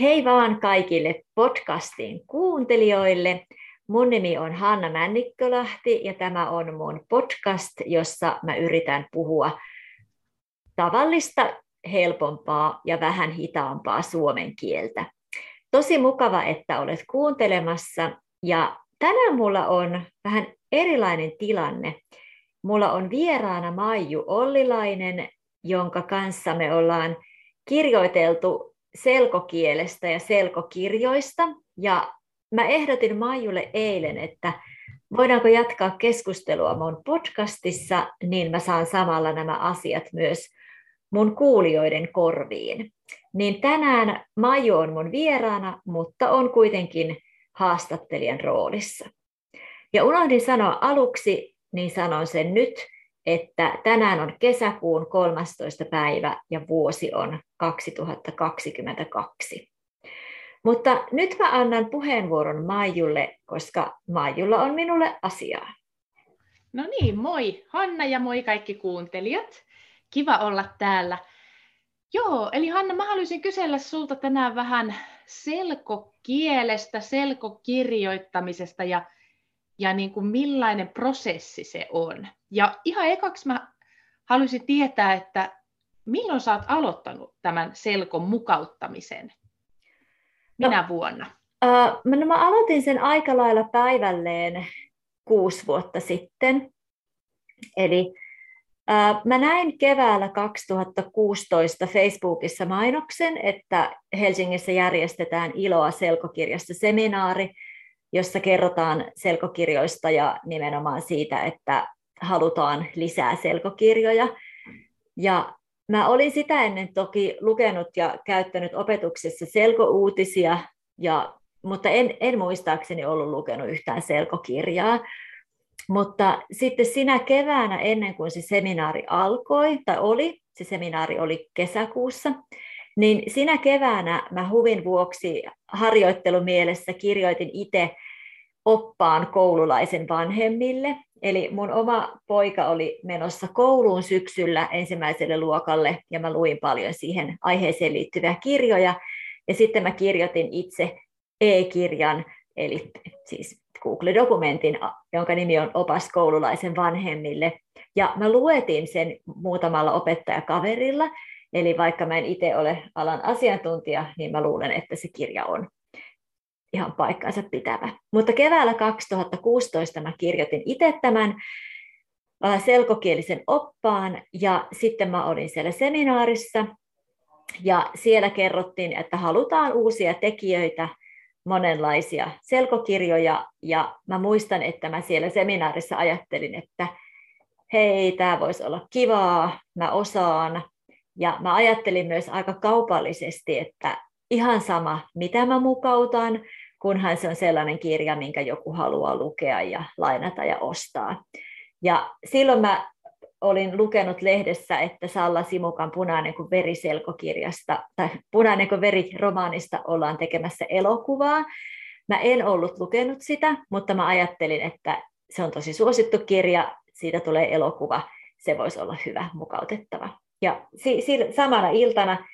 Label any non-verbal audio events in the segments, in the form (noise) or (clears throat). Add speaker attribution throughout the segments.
Speaker 1: Hei vaan kaikille podcastin kuuntelijoille. Mun nimi on Hanna Männikkölahti ja tämä on mun podcast, jossa mä yritän puhua tavallista, helpompaa ja vähän hitaampaa suomen kieltä. Tosi mukava, että olet kuuntelemassa ja tänään mulla on vähän erilainen tilanne. Mulla on vieraana Maiju Ollilainen, jonka kanssa me ollaan kirjoiteltu selkokielestä ja selkokirjoista. Ja mä ehdotin Maijulle eilen, että voidaanko jatkaa keskustelua mun podcastissa, niin mä saan samalla nämä asiat myös mun kuulijoiden korviin. Niin tänään Maiju on mun vieraana, mutta on kuitenkin haastattelijan roolissa. Ja unohdin sanoa aluksi, niin sanon sen nyt, että tänään on kesäkuun 13. päivä ja vuosi on 2022. Mutta nyt mä annan puheenvuoron Maijulle, koska Maijulla on minulle asiaa.
Speaker 2: No niin, moi Hanna ja moi kaikki kuuntelijat. Kiva olla täällä. Joo, eli Hanna, mä haluaisin kysellä sulta tänään vähän selkokielestä, selkokirjoittamisesta ja ja niin kuin millainen prosessi se on. Ja ihan ekaksi mä haluaisin tietää, että milloin sä oot aloittanut tämän selkon mukauttamisen? Minä no, vuonna?
Speaker 1: Uh, no mä aloitin sen aika lailla päivälleen kuusi vuotta sitten. Eli uh, mä näin keväällä 2016 Facebookissa mainoksen, että Helsingissä järjestetään Iloa selkokirjasta seminaari, jossa kerrotaan selkokirjoista ja nimenomaan siitä, että halutaan lisää selkokirjoja. Ja mä olin sitä ennen toki lukenut ja käyttänyt opetuksessa selkouutisia, ja, mutta en, en muistaakseni ollut lukenut yhtään selkokirjaa. Mutta sitten sinä keväänä ennen kuin se seminaari alkoi, tai oli, se seminaari oli kesäkuussa, niin sinä keväänä mä huvin vuoksi harjoittelumielessä kirjoitin itse oppaan koululaisen vanhemmille. Eli mun oma poika oli menossa kouluun syksyllä ensimmäiselle luokalle ja mä luin paljon siihen aiheeseen liittyviä kirjoja. Ja sitten mä kirjoitin itse e-kirjan, eli siis Google-dokumentin, jonka nimi on Opas koululaisen vanhemmille. Ja mä luetin sen muutamalla opettajakaverilla, eli vaikka mä en itse ole alan asiantuntija, niin mä luulen, että se kirja on ihan paikkaansa pitävä. Mutta keväällä 2016 mä kirjoitin itse tämän selkokielisen oppaan ja sitten mä olin siellä seminaarissa ja siellä kerrottiin, että halutaan uusia tekijöitä, monenlaisia selkokirjoja ja mä muistan, että mä siellä seminaarissa ajattelin, että hei, tämä voisi olla kivaa, mä osaan. Ja mä ajattelin myös aika kaupallisesti, että ihan sama, mitä mä mukautan, kunhan se on sellainen kirja, minkä joku haluaa lukea ja lainata ja ostaa. Ja silloin mä olin lukenut lehdessä, että Salla Simukan Punainen kuin veriselkokirjasta tai Punainen kuin veri romaanista ollaan tekemässä elokuvaa. Mä en ollut lukenut sitä, mutta mä ajattelin, että se on tosi suosittu kirja, siitä tulee elokuva, se voisi olla hyvä, mukautettava. Ja si- si- samana iltana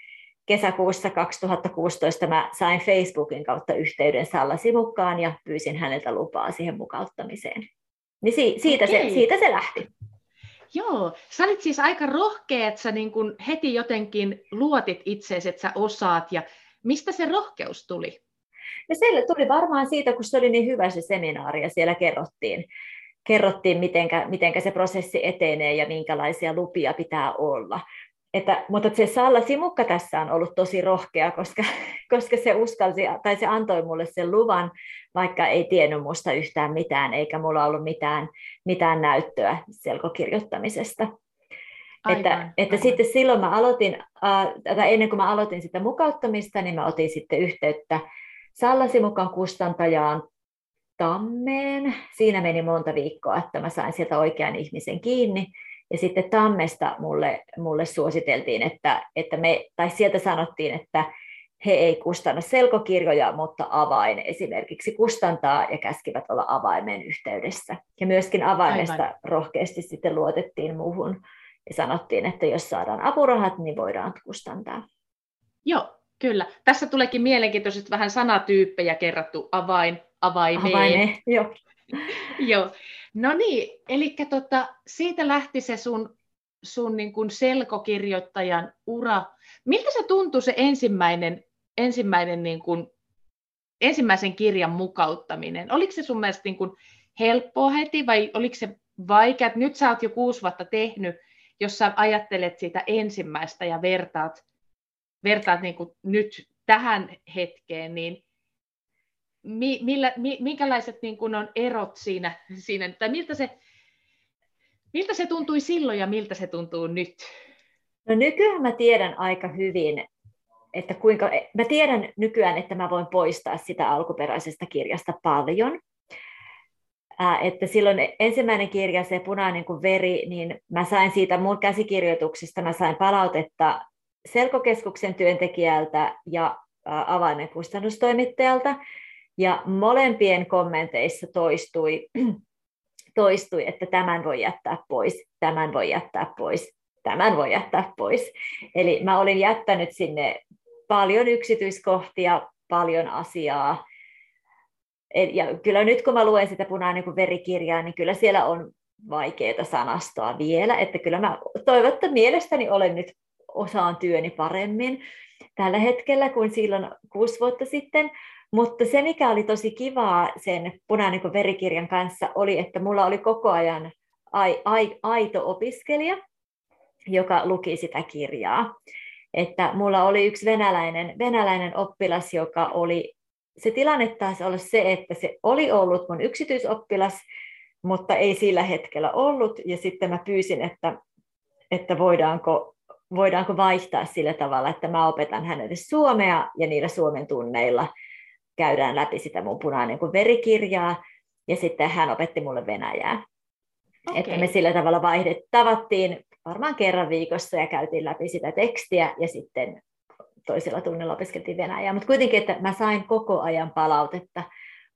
Speaker 1: kesäkuussa 2016 mä sain Facebookin kautta yhteyden Salla Simukkaan ja pyysin häneltä lupaa siihen mukauttamiseen. Niin si- siitä, se, siitä se lähti.
Speaker 2: Joo, sä olit siis aika rohkea, että sä niin kun heti jotenkin luotit itseesi, että sä osaat. Ja mistä se rohkeus tuli?
Speaker 1: No se tuli varmaan siitä, kun se oli niin hyvä se seminaari ja siellä kerrottiin, kerrottiin mitenkä, mitenkä se prosessi etenee ja minkälaisia lupia pitää olla. Että, mutta se Salla Simukka tässä on ollut tosi rohkea, koska, (laughs) koska se uskalsi, tai se antoi mulle sen luvan, vaikka ei tiennyt musta yhtään mitään, eikä mulla ollut mitään, mitään näyttöä selkokirjoittamisesta. Aivan, että, että sitten silloin mä aloitin, äh, tai ennen kuin mä aloitin sitä mukauttamista, niin mä otin sitten yhteyttä Salla Simukan kustantajaan Tammeen. Siinä meni monta viikkoa, että mä sain sieltä oikean ihmisen kiinni. Ja sitten Tammesta mulle, mulle suositeltiin, että, että me, tai sieltä sanottiin, että he ei kustanna selkokirjoja, mutta avain esimerkiksi kustantaa ja käskivät olla avaimen yhteydessä. Ja myöskin avaimesta Aivan. rohkeasti sitten luotettiin muuhun ja sanottiin, että jos saadaan apurahat, niin voidaan kustantaa.
Speaker 2: Joo, Kyllä. Tässä tuleekin mielenkiintoisesti vähän sanatyyppejä kerrattu avain, avaimeen. Avaine,
Speaker 1: joo. (laughs)
Speaker 2: joo. No niin, eli tota, siitä lähti se sun, sun niin kuin selkokirjoittajan ura. Miltä se tuntui se ensimmäinen, ensimmäinen niin kuin, ensimmäisen kirjan mukauttaminen? Oliko se sun mielestä niin kuin helppoa heti vai oliko se vaikea? Nyt sä oot jo kuusi vuotta tehnyt, jos sä ajattelet sitä ensimmäistä ja vertaat, vertaat niin kuin nyt tähän hetkeen, niin mi, millä, mi, minkälaiset niin kuin on erot siinä, siinä tai miltä se, miltä se tuntui silloin ja miltä se tuntuu nyt?
Speaker 1: No nykyään mä tiedän aika hyvin, että kuinka, mä tiedän nykyään, että mä voin poistaa sitä alkuperäisestä kirjasta paljon. Että silloin ensimmäinen kirja, se punainen kuin veri, niin mä sain siitä mun käsikirjoituksista, mä sain palautetta Selkokeskuksen työntekijältä ja avaimen kustannustoimittajalta, ja molempien kommenteissa toistui, (clears throat) toistui, että tämän voi jättää pois, tämän voi jättää pois, tämän voi jättää pois. Eli mä olin jättänyt sinne paljon yksityiskohtia, paljon asiaa. Ja kyllä nyt kun mä luen sitä punainen kuin verikirjaa, niin kyllä siellä on vaikeaa sanastoa vielä, että kyllä mä toivottavasti mielestäni olen nyt osaan työni paremmin tällä hetkellä kuin silloin kuusi vuotta sitten, mutta se, mikä oli tosi kivaa sen punainen kuin verikirjan kanssa, oli, että mulla oli koko ajan ai, ai, aito opiskelija, joka luki sitä kirjaa. Että mulla oli yksi venäläinen, venäläinen oppilas, joka oli, se tilanne taisi olla se, että se oli ollut mun yksityisoppilas, mutta ei sillä hetkellä ollut. Ja sitten mä pyysin, että, että voidaanko, voidaanko vaihtaa sillä tavalla, että mä opetan hänelle suomea ja niillä suomen tunneilla – käydään läpi sitä mun punainen kuin verikirjaa, ja sitten hän opetti mulle venäjää. Okay. Että me sillä tavalla vaihdet, tavattiin varmaan kerran viikossa ja käytiin läpi sitä tekstiä, ja sitten toisella tunnilla opiskeltiin venäjää. Mutta kuitenkin, että mä sain koko ajan palautetta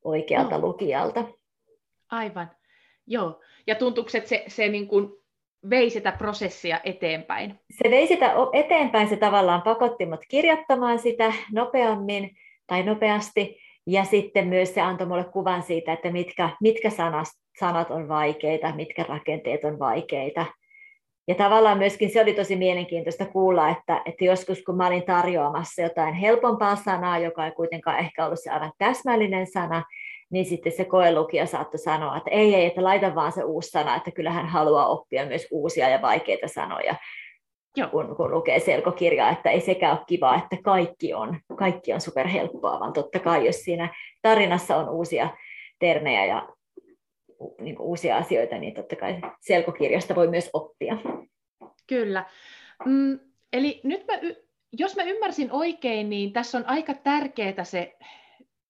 Speaker 1: oikealta no. lukijalta.
Speaker 2: Aivan, joo. Ja tuntuuko, että se, se niin kuin vei sitä prosessia eteenpäin?
Speaker 1: Se vei sitä eteenpäin, se tavallaan pakotti mut kirjoittamaan sitä nopeammin, tai nopeasti. Ja sitten myös se antoi mulle kuvan siitä, että mitkä, mitkä sanat, sanat on vaikeita, mitkä rakenteet on vaikeita. Ja tavallaan myöskin se oli tosi mielenkiintoista kuulla, että, että joskus kun mä olin tarjoamassa jotain helpompaa sanaa, joka ei kuitenkaan ehkä ollut se aivan täsmällinen sana, niin sitten se koelukija saattoi sanoa, että ei, ei, että laita vaan se uusi sana, että kyllähän haluaa oppia myös uusia ja vaikeita sanoja. Joo. Kun, kun lukee selkokirjaa, että ei sekään ole kiva, että kaikki on, kaikki on superhelppoa, vaan totta kai jos siinä tarinassa on uusia termejä ja niin uusia asioita, niin totta kai selkokirjasta voi myös oppia.
Speaker 2: Kyllä. Mm, eli nyt mä, jos mä ymmärsin oikein, niin tässä on aika tärkeää se,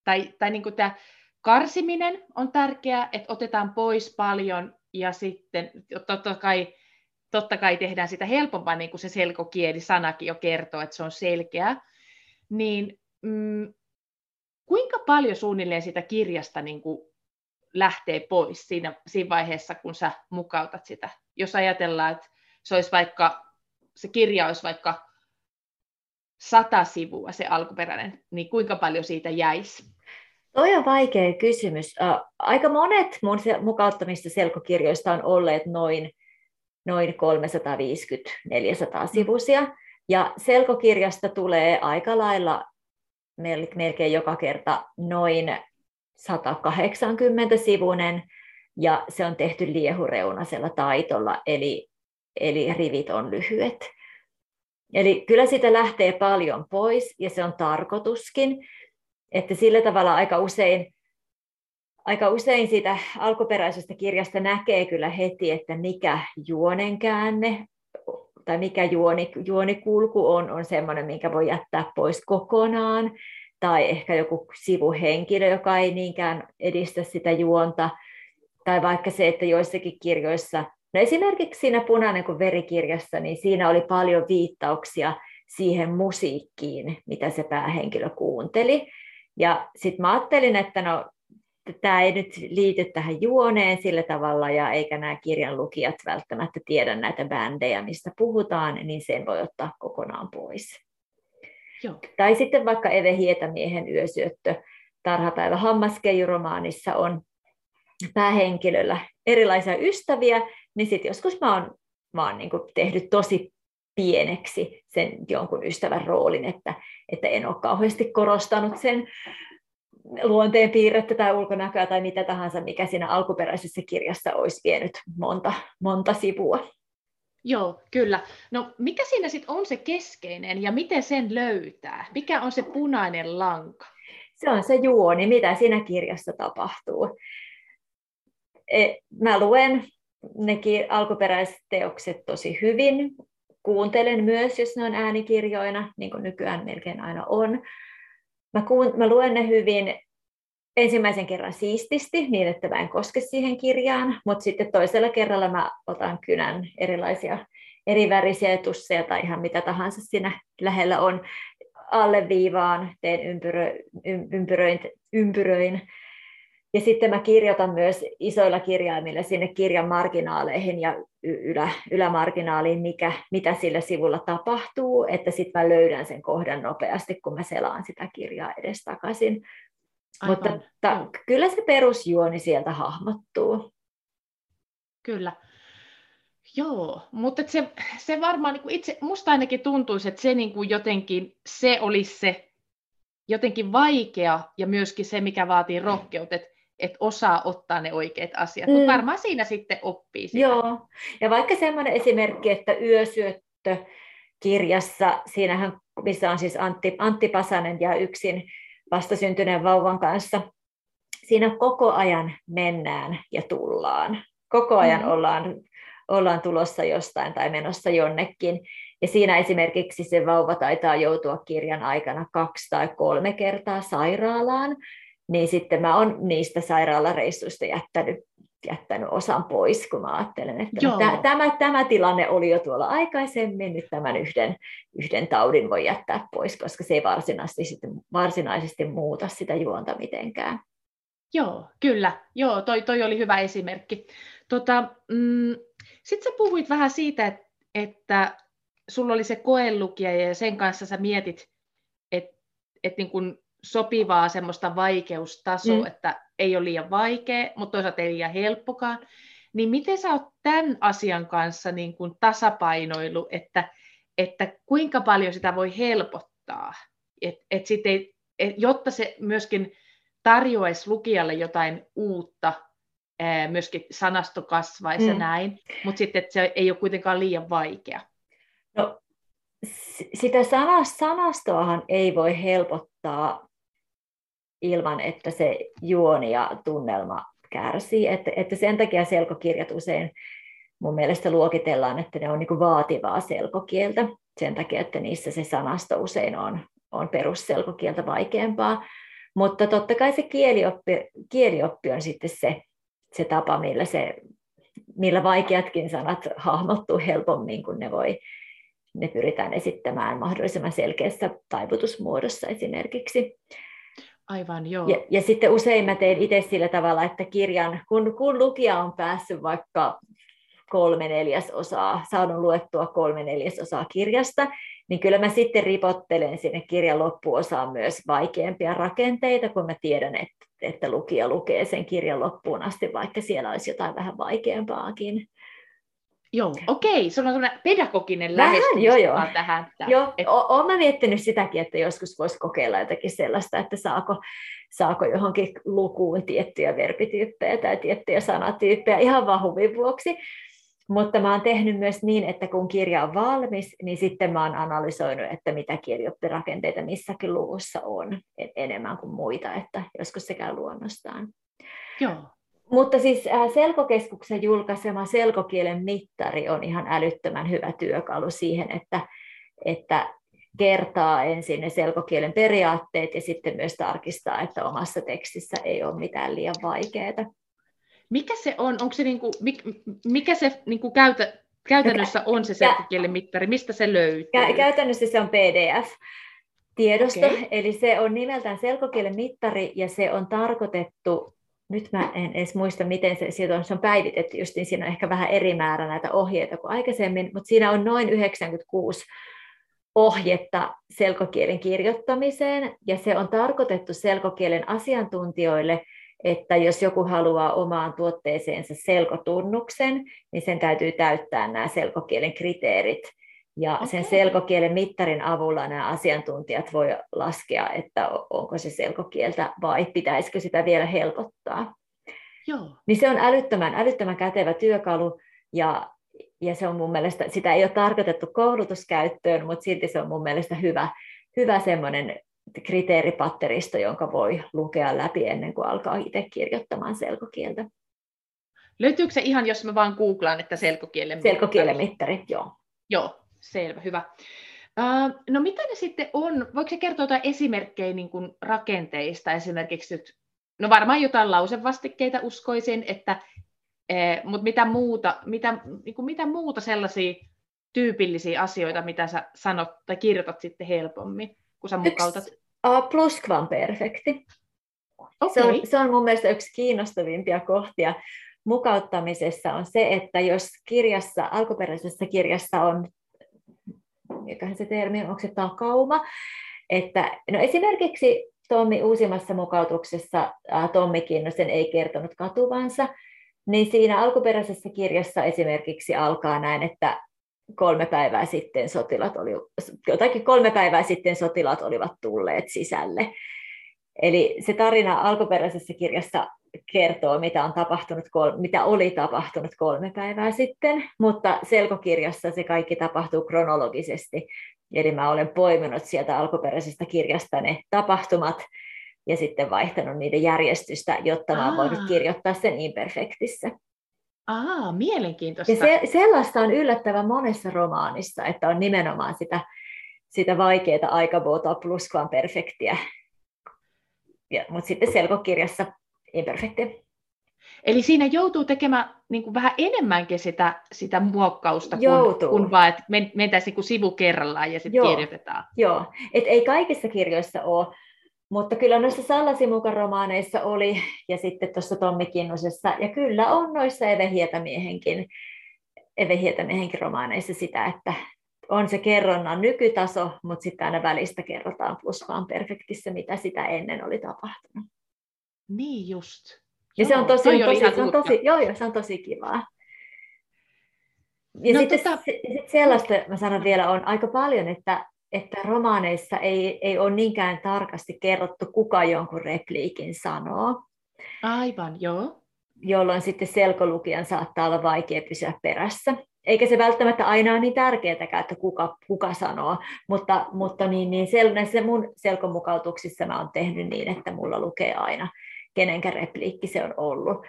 Speaker 2: tai, tai niin tämä karsiminen on tärkeää, että otetaan pois paljon ja sitten totta kai totta kai tehdään sitä helpompaa, niin kuin se selkokieli-sanakin jo kertoo, että se on selkeä, niin mm, kuinka paljon suunnilleen sitä kirjasta niin kuin lähtee pois siinä, siinä vaiheessa, kun sä mukautat sitä? Jos ajatellaan, että se olisi vaikka, se kirja olisi vaikka sata sivua se alkuperäinen, niin kuinka paljon siitä jäisi?
Speaker 1: Toi on vaikea kysymys. Aika monet mun mukauttamista selkokirjoista on olleet noin noin 350-400 sivuisia. Ja selkokirjasta tulee aika lailla melkein joka kerta noin 180 sivunen, ja se on tehty liehureunaisella taitolla, eli, eli rivit on lyhyet. Eli kyllä sitä lähtee paljon pois, ja se on tarkoituskin, että sillä tavalla aika usein aika usein siitä alkuperäisestä kirjasta näkee kyllä heti, että mikä juonenkäänne tai mikä juoni, juonikulku on, on sellainen, minkä voi jättää pois kokonaan, tai ehkä joku sivuhenkilö, joka ei niinkään edistä sitä juonta, tai vaikka se, että joissakin kirjoissa, no esimerkiksi siinä punainen kuin verikirjassa, niin siinä oli paljon viittauksia siihen musiikkiin, mitä se päähenkilö kuunteli. Ja sitten mä ajattelin, että no tämä ei nyt liity tähän juoneen sillä tavalla, ja eikä nämä kirjan lukijat välttämättä tiedä näitä bändejä, mistä puhutaan, niin sen voi ottaa kokonaan pois. Joo. Tai sitten vaikka Eve Hietamiehen yösyöttö Tarhapäivä hammaskeijuromaanissa on päähenkilöllä erilaisia ystäviä, niin sitten joskus mä oon, mä oon niin tehnyt tosi pieneksi sen jonkun ystävän roolin, että, että en ole kauheasti korostanut sen luonteen piirrettä tai ulkonäköä tai mitä tahansa, mikä siinä alkuperäisessä kirjassa olisi vienyt monta, monta sivua.
Speaker 2: Joo, kyllä. No mikä siinä sitten on se keskeinen ja miten sen löytää? Mikä on se punainen lanka?
Speaker 1: Se on se juoni, mitä siinä kirjassa tapahtuu. E, mä luen nekin alkuperäiset teokset tosi hyvin. Kuuntelen myös, jos ne on äänikirjoina, niin kuin nykyään melkein aina on. Mä, kuun, mä luen ne hyvin ensimmäisen kerran siististi, niin että mä en koske siihen kirjaan, mutta sitten toisella kerralla mä otan kynän erilaisia eri värisiä tusseja tai ihan mitä tahansa siinä lähellä on, alleviivaan, teen ympyrö, ympyröin, ympyröin. Ja sitten mä kirjoitan myös isoilla kirjaimilla sinne kirjan marginaaleihin ja ylä, ylämarginaaliin, mikä, mitä sillä sivulla tapahtuu, että sitten mä löydän sen kohdan nopeasti, kun mä selaan sitä kirjaa edestakaisin. Aivan. Mutta ta, kyllä se perusjuoni sieltä hahmottuu.
Speaker 2: Kyllä. Joo, mutta se, se varmaan niin kuin itse, musta ainakin tuntuisi, että se niin kuin jotenkin, se olisi se jotenkin vaikea ja myöskin se, mikä vaatii rohkeutta, että osaa ottaa ne oikeat asiat, mm. mutta varmaan siinä sitten oppii sitä.
Speaker 1: Joo, ja vaikka semmoinen esimerkki, että yösyöttö kirjassa, siinähän, missä on siis Antti, Antti Pasanen ja yksin vastasyntyneen vauvan kanssa, siinä koko ajan mennään ja tullaan. Koko ajan mm. ollaan ollaan tulossa jostain tai menossa jonnekin. Ja siinä esimerkiksi se vauva taitaa joutua kirjan aikana kaksi tai kolme kertaa sairaalaan, niin sitten mä oon niistä sairaalareissuista jättänyt, jättänyt osan pois, kun mä ajattelen, että tämä, tämä, tämä tilanne oli jo tuolla aikaisemmin, nyt tämän yhden, yhden taudin voi jättää pois, koska se ei varsinaisesti, sitten, varsinaisesti muuta sitä juonta mitenkään.
Speaker 2: Joo, kyllä. Joo, toi, toi oli hyvä esimerkki. Tota, mm, sitten sä puhuit vähän siitä, että, että sulla oli se koelukija ja sen kanssa sä mietit, että, että niin kuin sopivaa semmoista vaikeustasoa, mm. että ei ole liian vaikea, mutta toisaalta ei liian helppokaan. Niin miten sä oot tämän asian kanssa niin kuin tasapainoilu, että, että kuinka paljon sitä voi helpottaa, et, et sit ei, et, jotta se myöskin tarjoaisi lukijalle jotain uutta myöskin sanasto kasvaisi mm. näin, mutta sitten että se ei ole kuitenkaan liian vaikea.
Speaker 1: No, sitä sanastoahan ei voi helpottaa ilman, että se juoni ja tunnelma kärsii. Että, että sen takia selkokirjat usein mun mielestä luokitellaan, että ne on niin vaativaa selkokieltä. Sen takia, että niissä se sanasto usein on, on perusselkokieltä vaikeampaa. Mutta totta kai se kielioppi, kielioppi on sitten se, se tapa, millä, se, millä vaikeatkin sanat hahmottuu helpommin, kun ne, voi, ne pyritään esittämään mahdollisimman selkeässä taivutusmuodossa esimerkiksi.
Speaker 2: Aivan, joo.
Speaker 1: Ja, ja sitten usein mä teen itse sillä tavalla, että kirjan, kun, kun lukija on päässyt vaikka kolme neljäsosaa, saanut luettua kolme neljäsosaa kirjasta, niin kyllä mä sitten ripottelen sinne kirjan loppuosaan myös vaikeampia rakenteita, kun mä tiedän, että, että lukija lukee sen kirjan loppuun asti, vaikka siellä olisi jotain vähän vaikeampaakin.
Speaker 2: Joo, okei, se on sellainen pedagoginen Vähän,
Speaker 1: joo, joo.
Speaker 2: tähän.
Speaker 1: Että, joo, et... olen miettinyt sitäkin, että joskus voisi kokeilla jotakin sellaista, että saako, saako johonkin lukuun tiettyjä verbityyppejä tai tiettyjä sanatyyppejä ihan vaan huvin vuoksi. Mutta mä oon tehnyt myös niin, että kun kirja on valmis, niin sitten mä oon analysoinut, että mitä kirjoppirakenteita missäkin luvussa on enemmän kuin muita, että joskus se käy luonnostaan.
Speaker 2: Joo.
Speaker 1: Mutta siis äh, Selkokeskuksen julkaisema selkokielen mittari on ihan älyttömän hyvä työkalu siihen, että, että kertaa ensin ne selkokielen periaatteet ja sitten myös tarkistaa, että omassa tekstissä ei ole mitään liian vaikeaa.
Speaker 2: Mikä se on? Onko se niinku, mikä se niinku käytä, käytännössä on se selkokielen mittari? Mistä se löytyy?
Speaker 1: Käytännössä se on PDF. Tiedosto, okay. eli se on nimeltään selkokielen mittari ja se on tarkoitettu, nyt mä en edes muista miten se, siitä on, se on päivitetty just, niin siinä on ehkä vähän eri määrä näitä ohjeita kuin aikaisemmin, mutta siinä on noin 96 ohjetta selkokielen kirjoittamiseen, ja se on tarkoitettu selkokielen asiantuntijoille, että jos joku haluaa omaan tuotteeseensa selkotunnuksen, niin sen täytyy täyttää nämä selkokielen kriteerit. Ja okay. sen selkokielen mittarin avulla nämä asiantuntijat voi laskea, että onko se selkokieltä vai pitäisikö sitä vielä helpottaa.
Speaker 2: Joo.
Speaker 1: Niin se on älyttömän, älyttömän kätevä työkalu ja, ja se on mun mielestä, sitä ei ole tarkoitettu koulutuskäyttöön, mutta silti se on mun mielestä hyvä, hyvä semmoinen kriteeripatteristo, jonka voi lukea läpi ennen kuin alkaa itse kirjoittamaan selkokieltä.
Speaker 2: Löytyykö se ihan, jos mä vaan googlaan, että selkokielen
Speaker 1: mittari? Selkokielen mittari, joo.
Speaker 2: Joo, selvä, hyvä. No mitä ne sitten on? Voiko se kertoa jotain esimerkkejä niin kuin rakenteista? Esimerkiksi nyt, no varmaan jotain lausevastikkeita uskoisin, että, eh, mutta mitä muuta, mitä, niin kuin mitä muuta sellaisia tyypillisiä asioita, mitä sä sanot tai kirjoitat sitten helpommin, kun sä mukautat? Yksi,
Speaker 1: uh, pluskvanperfekti. Okay. Se, on, se on mun mielestä yksi kiinnostavimpia kohtia mukauttamisessa on se, että jos kirjassa, alkuperäisessä kirjassa on, mikähän se termi on, onko se takauma, että no esimerkiksi Tommi uusimmassa mukautuksessa Tommi Kinnosen ei kertonut katuvansa, niin siinä alkuperäisessä kirjassa esimerkiksi alkaa näin, että kolme päivää sitten sotilat oli, jotakin kolme päivää sitten sotilaat olivat tulleet sisälle. Eli se tarina alkuperäisessä kirjassa kertoo, mitä, on tapahtunut, mitä oli tapahtunut kolme päivää sitten, mutta selkokirjassa se kaikki tapahtuu kronologisesti. Eli mä olen poiminut sieltä alkuperäisestä kirjasta ne tapahtumat ja sitten vaihtanut niiden järjestystä, jotta mä voin kirjoittaa sen imperfektissä.
Speaker 2: Aa, mielenkiintoista.
Speaker 1: Ja se, sellaista on yllättävän monessa romaanissa, että on nimenomaan sitä, sitä vaikeaa aikavuotoa perfektiä. Ja, mutta sitten selkokirjassa imperfekti.
Speaker 2: Eli siinä joutuu tekemään niin kuin vähän enemmänkin sitä, sitä muokkausta, kuin, kun vaan, että mentäisiin niin sivu kerrallaan ja sitten kirjoitetaan.
Speaker 1: Joo, et ei kaikissa kirjoissa ole, mutta kyllä noissa Sallasimukan romaaneissa oli, ja sitten tuossa Tommi Kinnusessa, ja kyllä on noissa Eve Hietamiehenkin, Eve Hietamiehenkin romaaneissa sitä, että on se kerronnan nykytaso, mutta sitten aina välistä kerrotaan plus vaan perfektissä, mitä sitä ennen oli tapahtunut.
Speaker 2: Niin just.
Speaker 1: Ja joo, se on tosi, tosi, se on tosi, joo, joo, se on tosi kivaa. Ja no, sitten tota... sit sellaista, mä sanon vielä, on aika paljon, että, että romaaneissa ei, ei ole niinkään tarkasti kerrottu, kuka jonkun repliikin sanoo.
Speaker 2: Aivan, joo.
Speaker 1: Jolloin sitten selkolukijan saattaa olla vaikea pysyä perässä. Eikä se välttämättä aina ole niin tärkeää, että kuka, kuka sanoo, mutta, mutta niin, niin sel, näissä mun selkomukautuksissa mä oon tehnyt niin, että mulla lukee aina kenenkä repliikki se on ollut.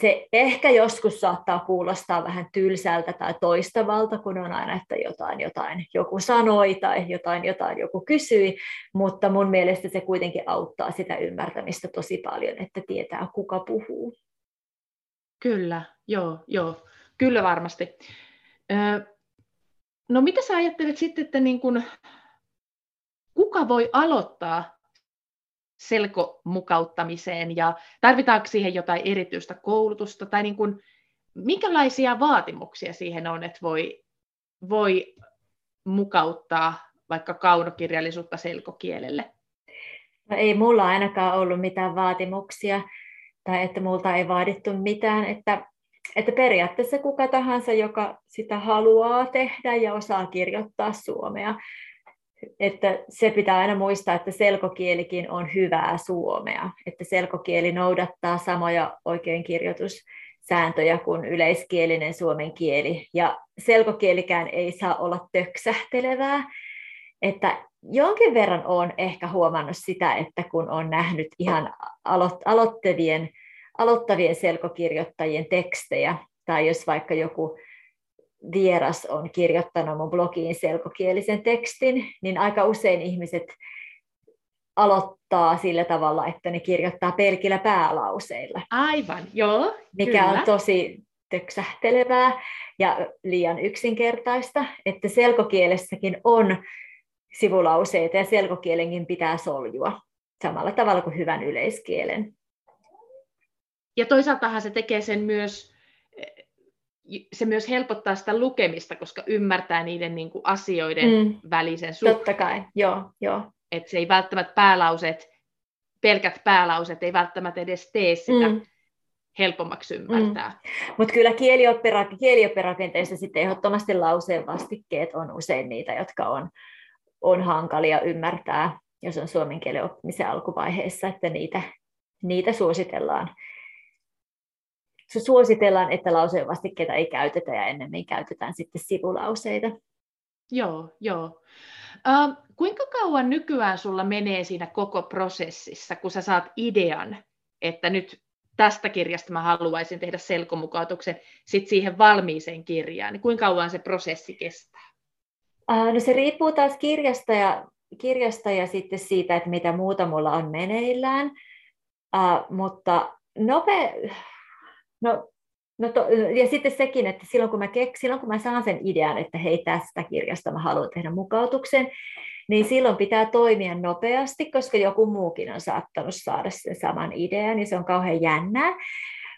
Speaker 1: Se ehkä joskus saattaa kuulostaa vähän tylsältä tai toistavalta, kun on aina, että jotain, jotain joku sanoi tai jotain, jotain joku kysyi, mutta mun mielestä se kuitenkin auttaa sitä ymmärtämistä tosi paljon, että tietää, kuka puhuu.
Speaker 2: Kyllä, joo, joo, kyllä varmasti. No mitä sä ajattelet sitten, että niin kun, kuka voi aloittaa selkomukauttamiseen ja tarvitaanko siihen jotain erityistä koulutusta tai niin kuin, minkälaisia vaatimuksia siihen on, että voi, voi mukauttaa vaikka kaunokirjallisuutta selkokielelle?
Speaker 1: No ei mulla ainakaan ollut mitään vaatimuksia tai että multa ei vaadittu mitään, että, että periaatteessa kuka tahansa, joka sitä haluaa tehdä ja osaa kirjoittaa suomea, että se pitää aina muistaa, että selkokielikin on hyvää suomea, että selkokieli noudattaa samoja oikeinkirjoitussääntöjä kuin yleiskielinen suomen kieli, ja selkokielikään ei saa olla töksähtelevää, että jonkin verran olen ehkä huomannut sitä, että kun on nähnyt ihan aloittavien, aloittavien selkokirjoittajien tekstejä, tai jos vaikka joku vieras on kirjoittanut mun blogiin selkokielisen tekstin, niin aika usein ihmiset aloittaa sillä tavalla, että ne kirjoittaa pelkillä päälauseilla.
Speaker 2: Aivan, joo.
Speaker 1: Mikä kyllä. on tosi töksähtelevää ja liian yksinkertaista, että selkokielessäkin on sivulauseita ja selkokielenkin pitää soljua samalla tavalla kuin hyvän yleiskielen.
Speaker 2: Ja toisaaltahan se tekee sen myös se myös helpottaa sitä lukemista, koska ymmärtää niiden niin kuin asioiden mm. välisen suhteen.
Speaker 1: Totta kai, joo, joo.
Speaker 2: Että se ei välttämättä päälauset, pelkät päälauset ei välttämättä edes tee sitä mm. helpommaksi ymmärtää.
Speaker 1: Mm. Mutta kyllä kielioppira- kielioppirakenteissa sitten ehdottomasti lauseen vastikkeet on usein niitä, jotka on, on hankalia ymmärtää, jos on suomen kielen oppimisen alkuvaiheessa, että niitä, niitä suositellaan suositellaan, että lauseen vastikkeita ei käytetä ja ennemmin käytetään sitten sivulauseita.
Speaker 2: Joo, joo. Uh, kuinka kauan nykyään sulla menee siinä koko prosessissa, kun sä saat idean, että nyt tästä kirjasta mä haluaisin tehdä selkomukautuksen sit siihen valmiiseen kirjaan, niin kuinka kauan se prosessi kestää?
Speaker 1: Uh, no se riippuu taas kirjasta ja, kirjasta ja sitten siitä, että mitä muuta mulla on meneillään, uh, mutta nope, No, no to, ja sitten sekin, että silloin kun, mä kek, silloin kun mä saan sen idean, että hei tästä kirjasta mä haluan tehdä mukautuksen, niin silloin pitää toimia nopeasti, koska joku muukin on saattanut saada sen saman idean, niin se on kauhean jännää.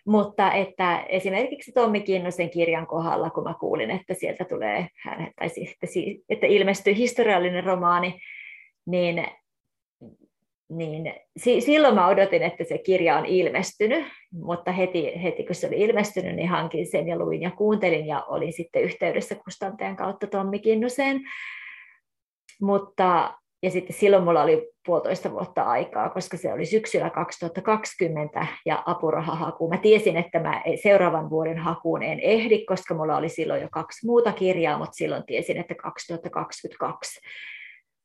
Speaker 1: Mutta että esimerkiksi Tommi Kinnosen kirjan kohdalla, kun mä kuulin, että sieltä tulee, tai siis, että ilmestyy historiallinen romaani, niin niin silloin mä odotin, että se kirja on ilmestynyt, mutta heti, heti kun se oli ilmestynyt, niin hankin sen ja luin ja kuuntelin ja olin sitten yhteydessä kustantajan kautta Tommi Kinnuseen. Mutta, ja sitten silloin mulla oli puolitoista vuotta aikaa, koska se oli syksyllä 2020 ja apurahahaku. Mä tiesin, että mä seuraavan vuoden hakuun en ehdi, koska mulla oli silloin jo kaksi muuta kirjaa, mutta silloin tiesin, että 2022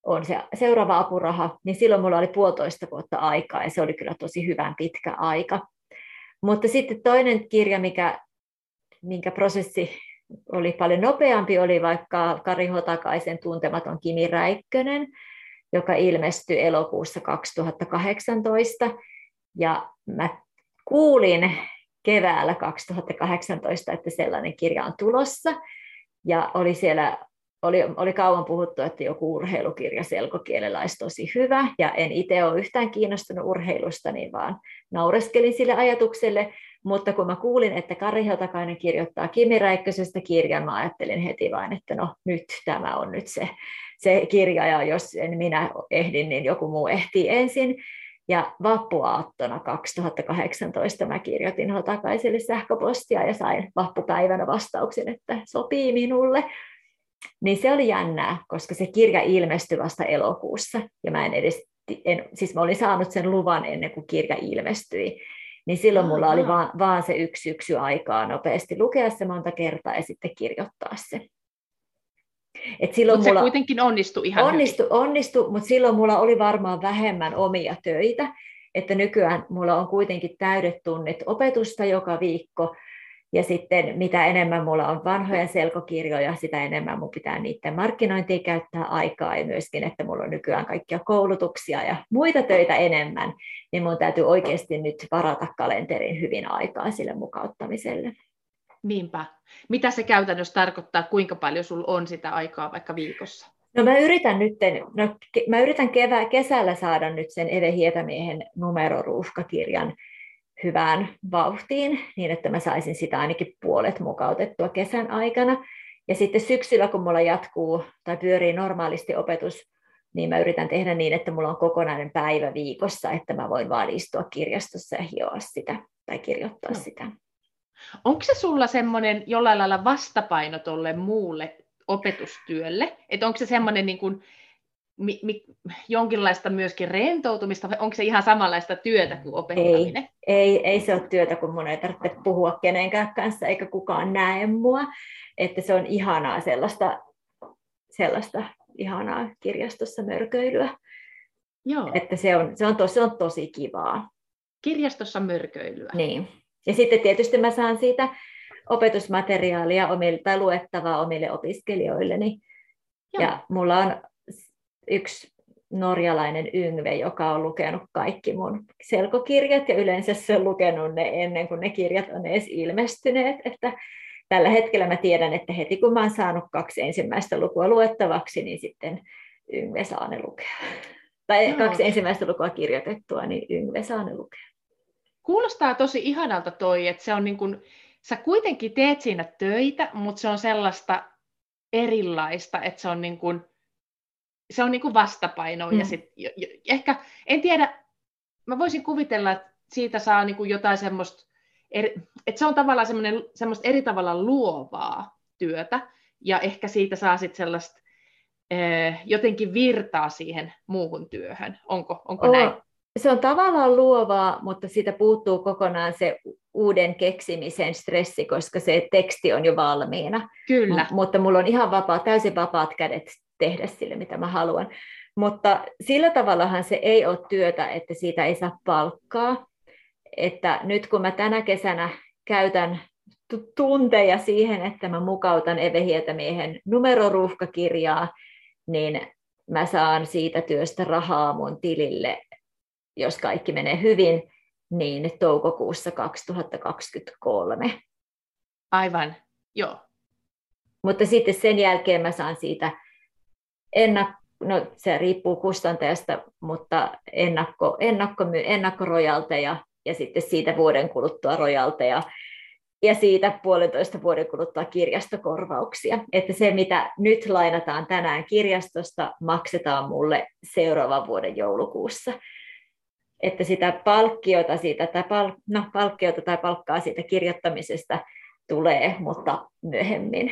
Speaker 1: on se seuraava apuraha, niin silloin mulla oli puolitoista vuotta aikaa ja se oli kyllä tosi hyvän pitkä aika. Mutta sitten toinen kirja, mikä, minkä prosessi oli paljon nopeampi, oli vaikka Kari Hotakaisen tuntematon Kimi Räikkönen, joka ilmestyi elokuussa 2018. Ja mä kuulin keväällä 2018, että sellainen kirja on tulossa. Ja oli siellä oli, oli kauan puhuttu, että joku urheilukirja selkokielellä olisi tosi hyvä, ja en itse ole yhtään kiinnostunut urheilusta, niin vaan naureskelin sille ajatukselle, mutta kun mä kuulin, että Kari Heltakainen kirjoittaa Kimi Räikkösestä kirjan, mä ajattelin heti vain, että no nyt tämä on nyt se, se kirja, ja jos en minä ehdin, niin joku muu ehtii ensin. Ja vappuaattona 2018 mä kirjoitin Hotakaiselle sähköpostia ja sain vappupäivänä vastauksen, että sopii minulle. Niin se oli jännää, koska se kirja ilmestyi vasta elokuussa, ja mä en edes, en, siis mä olin saanut sen luvan ennen kuin kirja ilmestyi, niin silloin mulla oli vaan, vaan se yksi syksy aikaa nopeasti lukea se monta kertaa ja sitten kirjoittaa se.
Speaker 2: Et silloin mutta mulla, se kuitenkin onnistui ihan
Speaker 1: onnistu, hyvin. Onnistu, mutta silloin mulla oli varmaan vähemmän omia töitä, että nykyään mulla on kuitenkin täydet tunnit opetusta joka viikko, ja sitten mitä enemmän mulla on vanhoja selkokirjoja, sitä enemmän mun pitää niiden markkinointiin käyttää aikaa ja myöskin, että mulla on nykyään kaikkia koulutuksia ja muita töitä enemmän, niin mun täytyy oikeasti nyt varata kalenterin hyvin aikaa sille mukauttamiselle.
Speaker 2: Niinpä. Mitä se käytännössä tarkoittaa, kuinka paljon sulla on sitä aikaa vaikka viikossa?
Speaker 1: No mä yritän nyt, no, mä yritän kevää, kesällä saada nyt sen Eve Hietamiehen numeroruuhkakirjan hyvään vauhtiin, niin että mä saisin sitä ainakin puolet mukautettua kesän aikana. Ja sitten syksyllä, kun mulla jatkuu tai pyörii normaalisti opetus, niin mä yritän tehdä niin, että mulla on kokonainen päivä viikossa, että mä voin vaan istua kirjastossa ja hioa sitä tai kirjoittaa no. sitä.
Speaker 2: Onko se sulla semmoinen jollain lailla vastapaino tuolle muulle opetustyölle? Että onko se semmoinen niin kuin mi, mi, jonkinlaista myöskin rentoutumista, vai onko se ihan samanlaista työtä kuin opettaminen?
Speaker 1: Ei, ei, ei se ole työtä, kun mun ei tarvitse puhua kenenkään kanssa, eikä kukaan näe mua. Että se on ihanaa sellaista, sellaista ihanaa kirjastossa mörköilyä. Joo. Että se on, se, on tosi, se on tosi kivaa.
Speaker 2: Kirjastossa mörköilyä.
Speaker 1: Niin. Ja sitten tietysti mä saan siitä opetusmateriaalia omille, tai luettavaa omille opiskelijoilleni. Joo. Ja mulla on yksi norjalainen Yngve, joka on lukenut kaikki mun selkokirjat ja yleensä se on lukenut ne ennen kuin ne kirjat on edes ilmestyneet. Että tällä hetkellä mä tiedän, että heti kun mä oon saanut kaksi ensimmäistä lukua luettavaksi, niin sitten Yngve saa ne lukea. Tai no. kaksi ensimmäistä lukua kirjoitettua, niin Yngve saa ne lukea.
Speaker 2: Kuulostaa tosi ihanalta toi, että se on niin kuin sä kuitenkin teet siinä töitä, mutta se on sellaista erilaista, että se on niin kuin, se on niin kuin vastapaino. Mm. Ja sit, ehkä, en tiedä, mä voisin kuvitella, että siitä saa niin kuin jotain semmoista, että se on tavallaan semmoista eri tavalla luovaa työtä, ja ehkä siitä saa sitten sellaista eh, jotenkin virtaa siihen muuhun työhön. Onko, onko näin?
Speaker 1: Se on tavallaan luovaa, mutta siitä puuttuu kokonaan se uuden keksimisen stressi, koska se teksti on jo valmiina.
Speaker 2: Kyllä.
Speaker 1: M- mutta mulla on ihan vapaa, täysin vapaat kädet tehdä sille, mitä mä haluan. Mutta sillä tavallahan se ei ole työtä, että siitä ei saa palkkaa. Että nyt kun mä tänä kesänä käytän tunteja siihen, että mä mukautan Eve Hietämiehen numeroruuhkakirjaa, niin mä saan siitä työstä rahaa mun tilille, jos kaikki menee hyvin, niin toukokuussa 2023.
Speaker 2: Aivan, joo.
Speaker 1: Mutta sitten sen jälkeen mä saan siitä ennak- no se riippuu kustantajasta, mutta ennakko, ennakko, ennakkorojalteja ja sitten siitä vuoden kuluttua rojalteja ja siitä puolentoista vuoden kuluttua kirjastokorvauksia. Että se, mitä nyt lainataan tänään kirjastosta, maksetaan mulle seuraavan vuoden joulukuussa. Että sitä palkkiota, siitä, tai pal, no, palkkiota tai palkkaa siitä kirjoittamisesta tulee, mutta myöhemmin.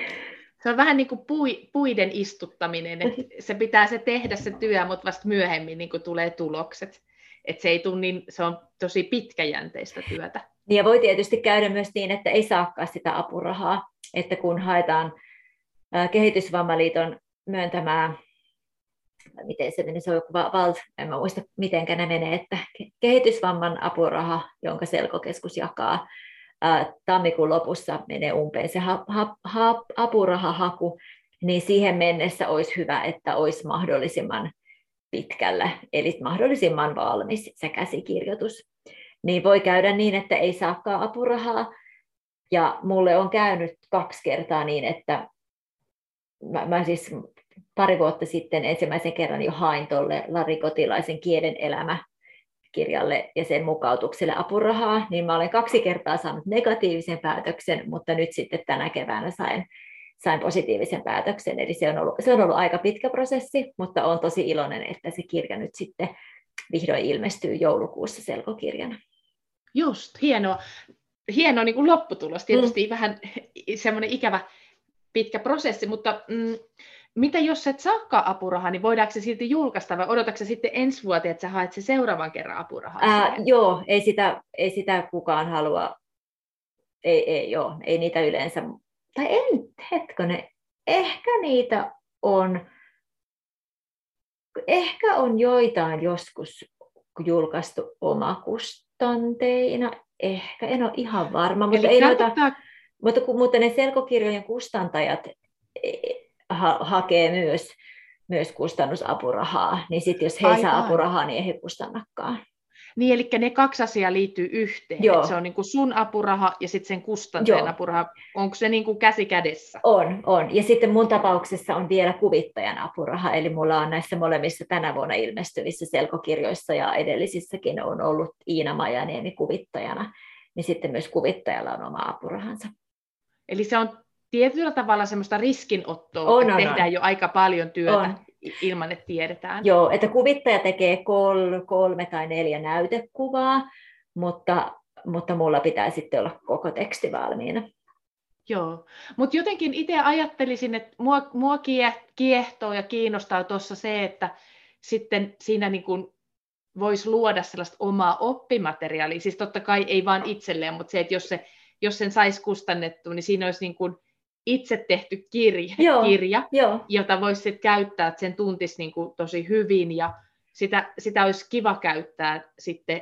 Speaker 2: Se on vähän niin kuin pui, puiden istuttaminen, että se pitää se tehdä se työ, mutta vasta myöhemmin niin kuin tulee tulokset. Että se ei tule niin, se on tosi pitkäjänteistä työtä.
Speaker 1: Ja voi tietysti käydä myös niin, että ei saakaan sitä apurahaa, että kun haetaan kehitysvammaliiton myöntämää, miten se meni, se on joku val, en mä muista miten ne menee, että kehitysvamman apuraha, jonka selkokeskus jakaa, tammikuun lopussa menee umpeen se ha, ha, ha, apurahahaku, niin siihen mennessä olisi hyvä, että olisi mahdollisimman pitkällä, eli mahdollisimman valmis se käsikirjoitus niin voi käydä niin, että ei saakaan apurahaa. Ja mulle on käynyt kaksi kertaa niin, että mä, mä siis pari vuotta sitten ensimmäisen kerran jo hain tuolle Lari Kotilaisen kielen elämä kirjalle ja sen mukautukselle apurahaa, niin mä olen kaksi kertaa saanut negatiivisen päätöksen, mutta nyt sitten tänä keväänä sain, sain positiivisen päätöksen. Eli se on, ollut, se on ollut aika pitkä prosessi, mutta on tosi iloinen, että se kirja nyt sitten vihdoin ilmestyy joulukuussa selkokirjana.
Speaker 2: Just, hienoa. Hieno niin kuin lopputulos. Tietysti mm. vähän semmoinen ikävä pitkä prosessi, mutta mm, mitä jos et saakaan apurahaa, niin voidaanko se silti julkaista vai odotatko se sitten ensi vuoteen, että sä haet se seuraavan kerran apurahaa?
Speaker 1: Ää, joo, ei sitä, ei sitä kukaan halua. Ei, ei, joo, ei niitä yleensä. Tai en, hetkonen, ehkä niitä on, ehkä on joitain joskus julkaistu omakust, kustanteina, ehkä, en ole ihan varma, mutta, ei noita, mutta, mutta ne selkokirjojen kustantajat e, ha, hakee myös, myös kustannusapurahaa, niin sitten jos he Aivan. saa apurahaa, niin ei he kustannakaan.
Speaker 2: Niin, eli ne kaksi asiaa liittyy yhteen. Joo. se on niin kuin sun apuraha ja sitten sen kustantajan Joo. apuraha. Onko se niin kuin käsi kädessä?
Speaker 1: On, on. Ja sitten mun tapauksessa on vielä kuvittajan apuraha. Eli mulla on näissä molemmissa tänä vuonna ilmestyvissä selkokirjoissa ja edellisissäkin on ollut Iina Majaniemi kuvittajana. Niin sitten myös kuvittajalla on oma apurahansa.
Speaker 2: Eli se on tietyllä tavalla semmoista riskinottoa, on, että on, tehdään on. jo aika paljon työtä. On ilman, että tiedetään.
Speaker 1: Joo, että kuvittaja tekee kol, kolme tai neljä näytekuvaa, mutta, mutta mulla pitää sitten olla koko teksti valmiina.
Speaker 2: Joo, mutta jotenkin itse ajattelisin, että mua, mua kiehtoo ja kiinnostaa tuossa se, että sitten siinä niin kuin voisi luoda sellaista omaa oppimateriaalia, siis totta kai ei vaan itselleen, mutta se, että jos, se, jos sen saisi kustannettua, niin siinä olisi niin kuin itse tehty kirja, (laughs) joo, kirja joo. jota voisi käyttää, että sen tuntisi niin kuin tosi hyvin ja sitä, sitä olisi kiva käyttää sitten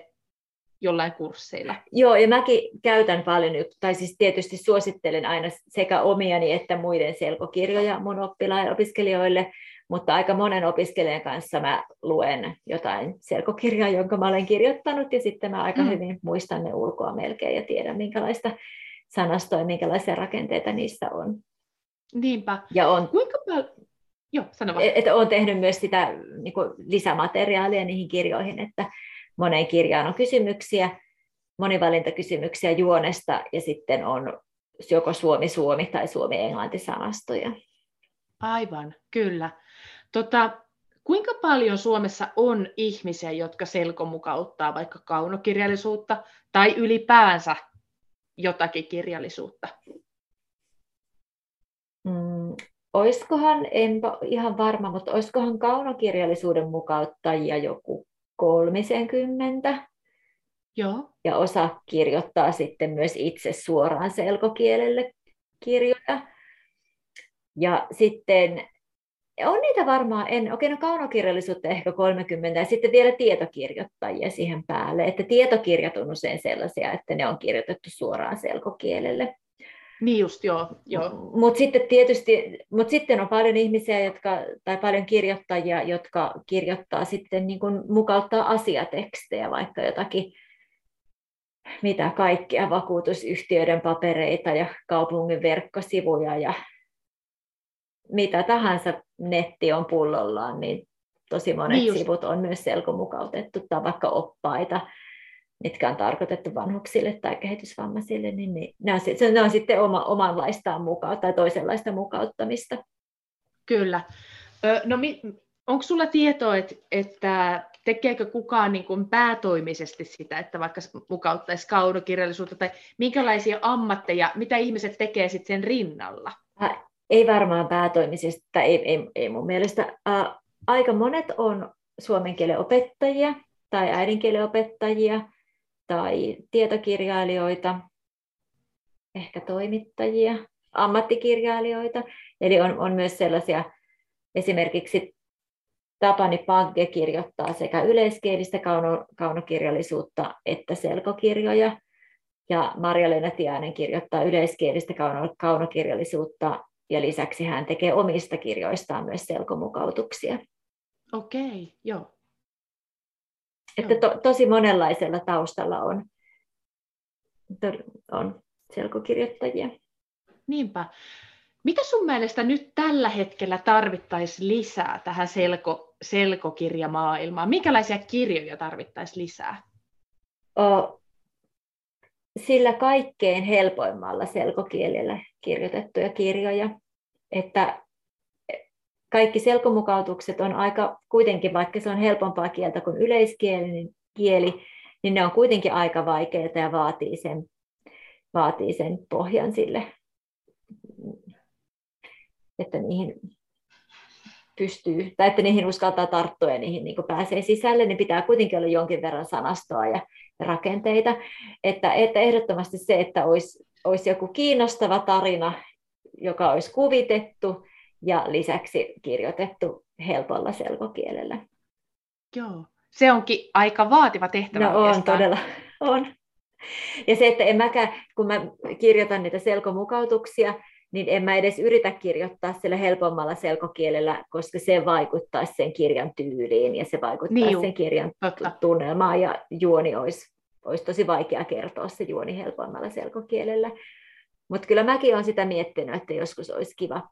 Speaker 2: jollain kursseilla.
Speaker 1: Joo, ja mäkin käytän paljon, tai siis tietysti suosittelen aina sekä omiani että muiden selkokirjoja mun oppilaille opiskelijoille, mutta aika monen opiskelijan kanssa mä luen jotain selkokirjaa, jonka mä olen kirjoittanut, ja sitten mä aika mm. hyvin muistan ne ulkoa melkein ja tiedän, minkälaista sanastoa minkälaisia rakenteita niissä on.
Speaker 2: Niinpä.
Speaker 1: Ja on,
Speaker 2: Kuinka paljon... Joo, sano vaan.
Speaker 1: Että olen tehnyt myös sitä niin kuin lisämateriaalia niihin kirjoihin, että moneen kirjaan on kysymyksiä, monivalintakysymyksiä juonesta ja sitten on joko Suomi-Suomi tai Suomi-Englanti-sanastoja.
Speaker 2: Aivan, kyllä. Tota, kuinka paljon Suomessa on ihmisiä, jotka selkomukauttaa vaikka kaunokirjallisuutta tai ylipäänsä jotakin kirjallisuutta?
Speaker 1: Mm, oiskohan, enpä ihan varma, mutta oiskohan kaunokirjallisuuden mukauttajia joku 30?
Speaker 2: Joo.
Speaker 1: Ja osa kirjoittaa sitten myös itse suoraan selkokielelle kirjoja. Ja sitten on niitä varmaan, en, okei no kaunokirjallisuutta ehkä 30 ja sitten vielä tietokirjoittajia siihen päälle, että tietokirjat on usein sellaisia, että ne on kirjoitettu suoraan selkokielelle.
Speaker 2: Niin just, joo. joo.
Speaker 1: Mutta sitten tietysti, mut sitten on paljon ihmisiä, jotka, tai paljon kirjoittajia, jotka kirjoittaa sitten niin kuin mukauttaa asiatekstejä, vaikka jotakin mitä kaikkia vakuutusyhtiöiden papereita ja kaupungin verkkosivuja ja mitä tahansa netti on pullollaan, niin tosi monet niin sivut on myös selkomukautettu tai vaikka oppaita, mitkä on tarkoitettu vanhuksille tai kehitysvammaisille, niin, niin ne, on, se, ne on sitten oma, omanlaistaan mukaan tai toisenlaista mukauttamista.
Speaker 2: Kyllä. No, onko sulla tietoa, että, että tekeekö kukaan niin kuin päätoimisesti sitä, että vaikka mukauttaisi kaunokirjallisuutta, tai minkälaisia ammatteja, mitä ihmiset tekee sitten sen rinnalla?
Speaker 1: Ei varmaan päätoimisesti, tai ei, ei, ei mun mielestä. Ä, aika monet on suomen kielen opettajia tai äidinkielen opettajia tai tietokirjailijoita, ehkä toimittajia, ammattikirjailijoita. Eli on, on myös sellaisia esimerkiksi Tapani Pagge kirjoittaa sekä yleiskielistä kauno, kaunokirjallisuutta että selkokirjoja. Ja Marja-Leena Tiainen kirjoittaa yleiskielistä kauno, kaunokirjallisuutta ja lisäksi hän tekee omista kirjoistaan myös selkomukautuksia.
Speaker 2: Okei, okay, joo.
Speaker 1: Että to, tosi monenlaisella taustalla on, on selkokirjoittajia.
Speaker 2: Niinpä. Mitä sun mielestä nyt tällä hetkellä tarvittaisiin lisää tähän selko, selkokirjamaailmaan? Minkälaisia kirjoja tarvittaisiin lisää?
Speaker 1: O, sillä kaikkein helpoimmalla selkokielellä kirjoitettuja kirjoja. Että kaikki selkomukautukset on aika, kuitenkin vaikka se on helpompaa kieltä kuin yleiskielinen kieli, niin ne on kuitenkin aika vaikeita ja vaatii sen, vaatii sen pohjan sille että niihin pystyy, tai että niihin uskaltaa tarttua ja niihin niin pääsee sisälle, niin pitää kuitenkin olla jonkin verran sanastoa ja rakenteita. Että, että ehdottomasti se, että olisi, olisi joku kiinnostava tarina, joka olisi kuvitettu ja lisäksi kirjoitettu helpolla selkokielellä.
Speaker 2: Joo, se onkin aika vaativa tehtävä.
Speaker 1: No on, todella on. Ja se, että en mäkään, kun mä kirjoitan niitä selkomukautuksia, niin en mä edes yritä kirjoittaa sillä helpommalla selkokielellä, koska se vaikuttaa sen kirjan tyyliin ja se vaikuttaa niin, sen kirjan totta. tunnelmaan ja juoni olisi, olisi tosi vaikea kertoa se juoni helpommalla selkokielellä. Mutta kyllä mäkin olen sitä miettinyt, että joskus olisi kiva,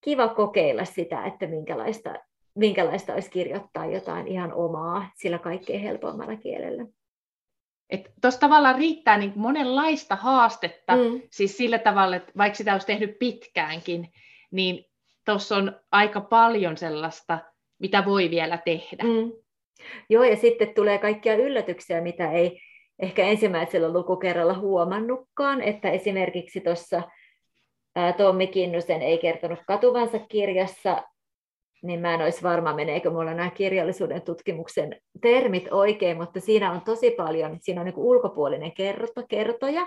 Speaker 1: kiva kokeilla sitä, että minkälaista, minkälaista olisi kirjoittaa jotain ihan omaa sillä kaikkein helpommalla kielellä.
Speaker 2: Tuossa tavallaan riittää niin monenlaista haastetta, mm. siis sillä tavalla, että vaikka sitä olisi tehnyt pitkäänkin, niin tuossa on aika paljon sellaista, mitä voi vielä tehdä. Mm.
Speaker 1: Joo, ja sitten tulee kaikkia yllätyksiä, mitä ei ehkä ensimmäisellä lukukerralla huomannutkaan, että esimerkiksi tuossa Tommi Kinnusen ei kertonut katuvansa kirjassa niin mä en olisi varma, meneekö mulla nämä kirjallisuuden tutkimuksen termit oikein, mutta siinä on tosi paljon, siinä on niin ulkopuolinen kerrota, kertoja,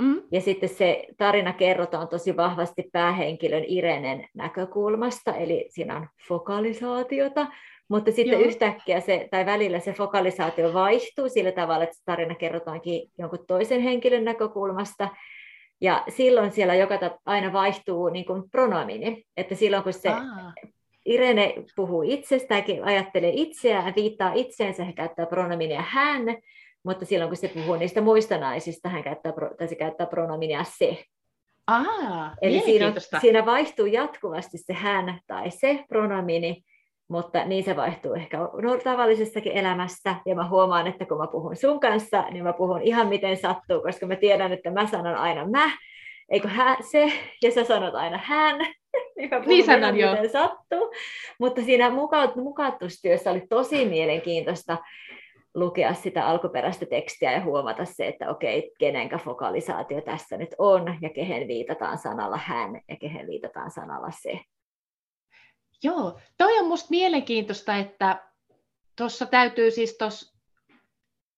Speaker 1: mm. ja sitten se tarina kerrotaan tosi vahvasti päähenkilön Irenen näkökulmasta, eli siinä on fokalisaatiota, mutta sitten Joo. yhtäkkiä se, tai välillä se fokalisaatio vaihtuu sillä tavalla, että se tarina kerrotaankin jonkun toisen henkilön näkökulmasta, ja silloin siellä joka aina vaihtuu niin kuin pronomini, että silloin kun se Aa. Irene puhuu itsestäänkin, ajattelee itseään, viittaa itseensä, hän käyttää pronominia hän, mutta silloin kun se puhuu niistä muista naisista, hän käyttää, tai se käyttää pronominia se.
Speaker 2: Aa,
Speaker 1: Eli siinä, siinä vaihtuu jatkuvasti se hän tai se pronomini, mutta niin se vaihtuu ehkä tavallisessakin elämässä. Ja mä huomaan, että kun mä puhun sun kanssa, niin mä puhun ihan miten sattuu, koska mä tiedän, että mä sanon aina mä, eikö hän, se, ja sä sanot aina hän,
Speaker 2: niin, niin sanon
Speaker 1: jo. sattuu. Mutta siinä mukautustyössä oli tosi mielenkiintoista lukea sitä alkuperäistä tekstiä ja huomata se, että okei, kenenkä fokalisaatio tässä nyt on, ja kehen viitataan sanalla hän, ja kehen viitataan sanalla se.
Speaker 2: Joo, toi on musta mielenkiintoista, että tuossa täytyy siis tuossa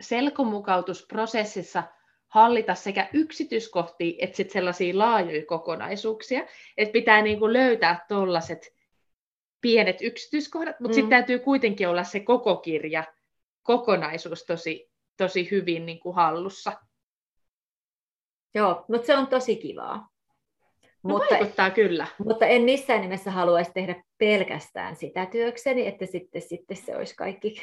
Speaker 2: selkomukautusprosessissa hallita sekä yksityiskohtia että sit sellaisia laajoja kokonaisuuksia, että pitää niinku löytää tuollaiset pienet yksityiskohdat, mutta mm. sitten täytyy kuitenkin olla se koko kirja, kokonaisuus tosi, tosi hyvin niinku hallussa.
Speaker 1: Joo, mutta se on tosi kivaa.
Speaker 2: No mutta, vaikuttaa kyllä.
Speaker 1: Mutta en missään nimessä haluaisi tehdä pelkästään sitä työkseni, että sitten, sitten se olisi kaikki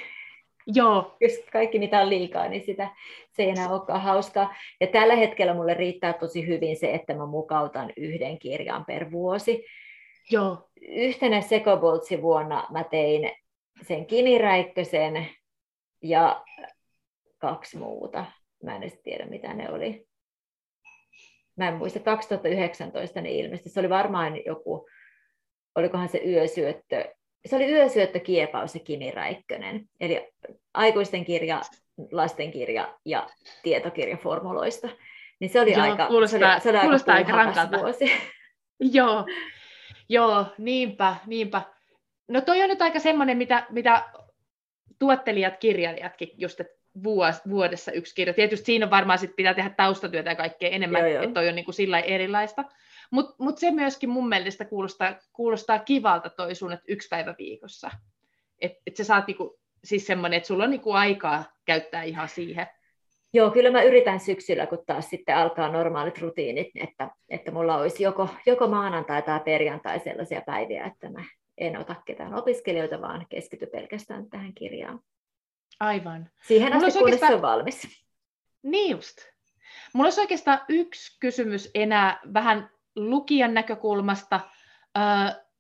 Speaker 2: Joo.
Speaker 1: Jos kaikki mitä on liikaa, niin sitä, se ei enää olekaan hauskaa. Ja tällä hetkellä mulle riittää tosi hyvin se, että mä mukautan yhden kirjan per vuosi.
Speaker 2: Joo.
Speaker 1: Yhtenä Sekoboltsi vuonna mä tein sen Kiniräikkösen ja kaksi muuta. Mä en edes tiedä, mitä ne oli. Mä en muista, 2019 ne ilmestyi. Se oli varmaan joku, olikohan se yösyöttö se oli yösyöttö, kiepaus ja Kimi Räikkönen, eli aikuisten kirja, lastenkirja ja tietokirja formuloista. Niin se oli
Speaker 2: Joo,
Speaker 1: aika,
Speaker 2: kuulostaa,
Speaker 1: se oli, se oli
Speaker 2: kuulostaa
Speaker 1: aika,
Speaker 2: aika rankalta.
Speaker 1: vuosi. (laughs)
Speaker 2: Joo, Joo, niinpä, niinpä. No toi on nyt aika semmoinen, mitä, mitä tuottelijat, kirjailijatkin just, että vuodessa yksi kirja. Tietysti siinä on varmaan sit pitää tehdä taustatyötä ja kaikkea enemmän, että toi on niin kuin sillä erilaista. Mutta mut se myöskin mun mielestä kuulostaa, kuulostaa kivalta toi sun, että yksi päivä viikossa. Että et sä saat niinku, siis semmoinen, että sulla on niinku aikaa käyttää ihan siihen.
Speaker 1: Joo, kyllä mä yritän syksyllä, kun taas sitten alkaa normaalit rutiinit, että, että mulla olisi joko, joko maanantai tai perjantai sellaisia päiviä, että mä en ota ketään opiskelijoita, vaan keskity pelkästään tähän kirjaan.
Speaker 2: Aivan.
Speaker 1: Siihen asti, kunnes oikeastaan... se on valmis.
Speaker 2: Niin just. Mulla olisi oikeastaan yksi kysymys enää vähän lukijan näkökulmasta, ö,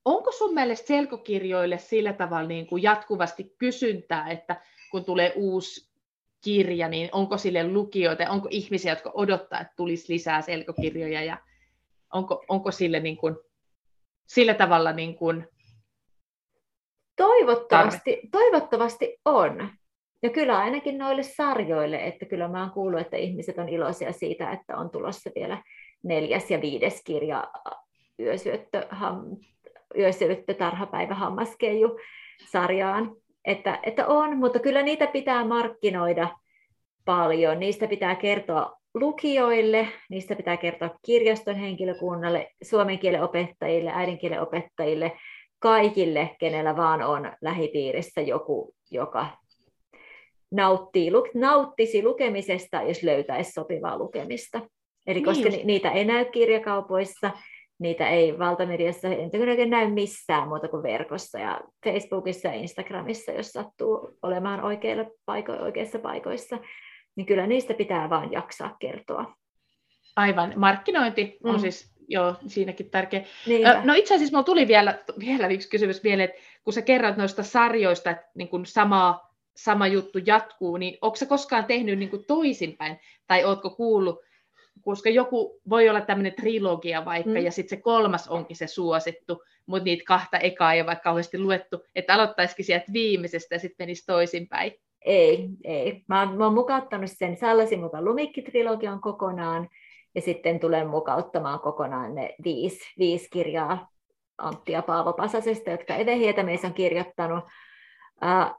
Speaker 2: onko sun mielestä selkokirjoille sillä tavalla niin kuin jatkuvasti kysyntää, että kun tulee uusi kirja, niin onko sille lukijoita, onko ihmisiä, jotka odottaa, että tulisi lisää selkokirjoja ja onko, onko sille niin kuin, sillä tavalla niin kuin
Speaker 1: Toivottavasti, toivottavasti on. Ja kyllä ainakin noille sarjoille, että kyllä mä oon kuullut, että ihmiset on iloisia siitä, että on tulossa vielä neljäs ja viides kirja Yösyöttö, tarhapäivä hammaskeiju sarjaan. Että, että on, mutta kyllä niitä pitää markkinoida paljon. Niistä pitää kertoa lukijoille, niistä pitää kertoa kirjaston henkilökunnalle, suomen kielen opettajille, äidinkielen opettajille, kaikille, kenellä vaan on lähipiirissä joku, joka nauttii, nauttisi lukemisesta, jos löytäisi sopivaa lukemista. Eli niin koska just. niitä ei näy kirjakaupoissa, niitä ei valtamediassa, ei näy missään muuta kuin verkossa ja Facebookissa ja Instagramissa, jos sattuu olemaan oikeilla paiko- oikeissa paikoissa, niin kyllä niistä pitää vain jaksaa kertoa.
Speaker 2: Aivan. Markkinointi on mm. siis joo, siinäkin tärkeä. Niinpä. No itse asiassa minulla tuli vielä, vielä yksi kysymys vielä, että kun sä kerrot noista sarjoista, että niin kuin sama, sama juttu jatkuu, niin onko sä koskaan tehnyt niin kuin toisinpäin, tai ootko kuullut koska joku voi olla tämmöinen trilogia vaikka, mm. ja sitten se kolmas onkin se suosittu, mutta niitä kahta ekaa ei ole vaikka kauheasti luettu, että aloittaisikin sieltä viimeisestä ja sitten menisi toisinpäin.
Speaker 1: Ei, ei. Mä oon, mä oon mukauttanut sen Sallasin mukaan Lumikki-trilogian kokonaan, ja sitten tulen mukauttamaan kokonaan ne viisi, viisi kirjaa Antti ja Paavo Pasasesta, jotka Eve Hietamies on kirjoittanut. Äh,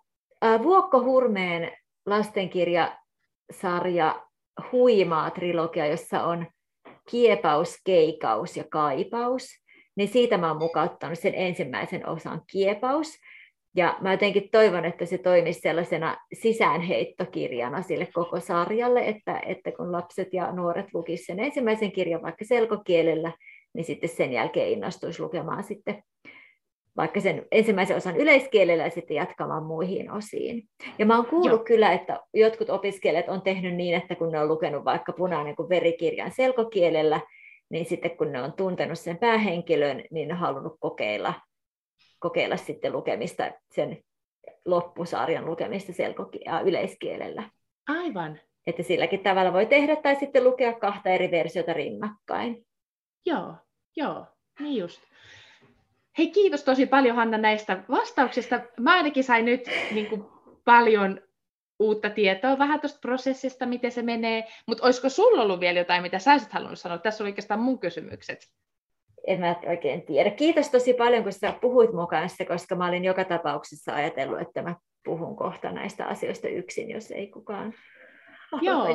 Speaker 1: äh, Vuokko Hurmeen lastenkirjasarja huimaa trilogia, jossa on kiepaus, keikaus ja kaipaus, niin siitä mä oon mukauttanut sen ensimmäisen osan kiepaus. Ja mä jotenkin toivon, että se toimisi sellaisena sisäänheittokirjana sille koko sarjalle, että, että kun lapset ja nuoret lukisivat sen ensimmäisen kirjan vaikka selkokielellä, niin sitten sen jälkeen innostuisi lukemaan sitten vaikka sen ensimmäisen osan yleiskielellä ja sitten jatkamaan muihin osiin. Ja mä oon kuullut Joo. kyllä, että jotkut opiskelijat on tehnyt niin, että kun ne on lukenut vaikka punainen kuin verikirjan selkokielellä, niin sitten kun ne on tuntenut sen päähenkilön, niin ne on halunnut kokeilla, kokeilla sitten lukemista, sen loppusarjan lukemista selko- yleiskielellä.
Speaker 2: Aivan.
Speaker 1: Että silläkin tavalla voi tehdä tai sitten lukea kahta eri versiota rinnakkain.
Speaker 2: Joo, joo, niin just. Hei, kiitos tosi paljon Hanna näistä vastauksista. Mä ainakin sain nyt niin kuin, paljon uutta tietoa vähän tuosta prosessista, miten se menee, mutta olisiko sulla ollut vielä jotain, mitä sä olisit halunnut sanoa? Tässä oli oikeastaan mun kysymykset.
Speaker 1: En mä oikein tiedä. Kiitos tosi paljon, kun sä puhuit mun kanssa, koska mä olin joka tapauksessa ajatellut, että mä puhun kohta näistä asioista yksin, jos ei kukaan Joo.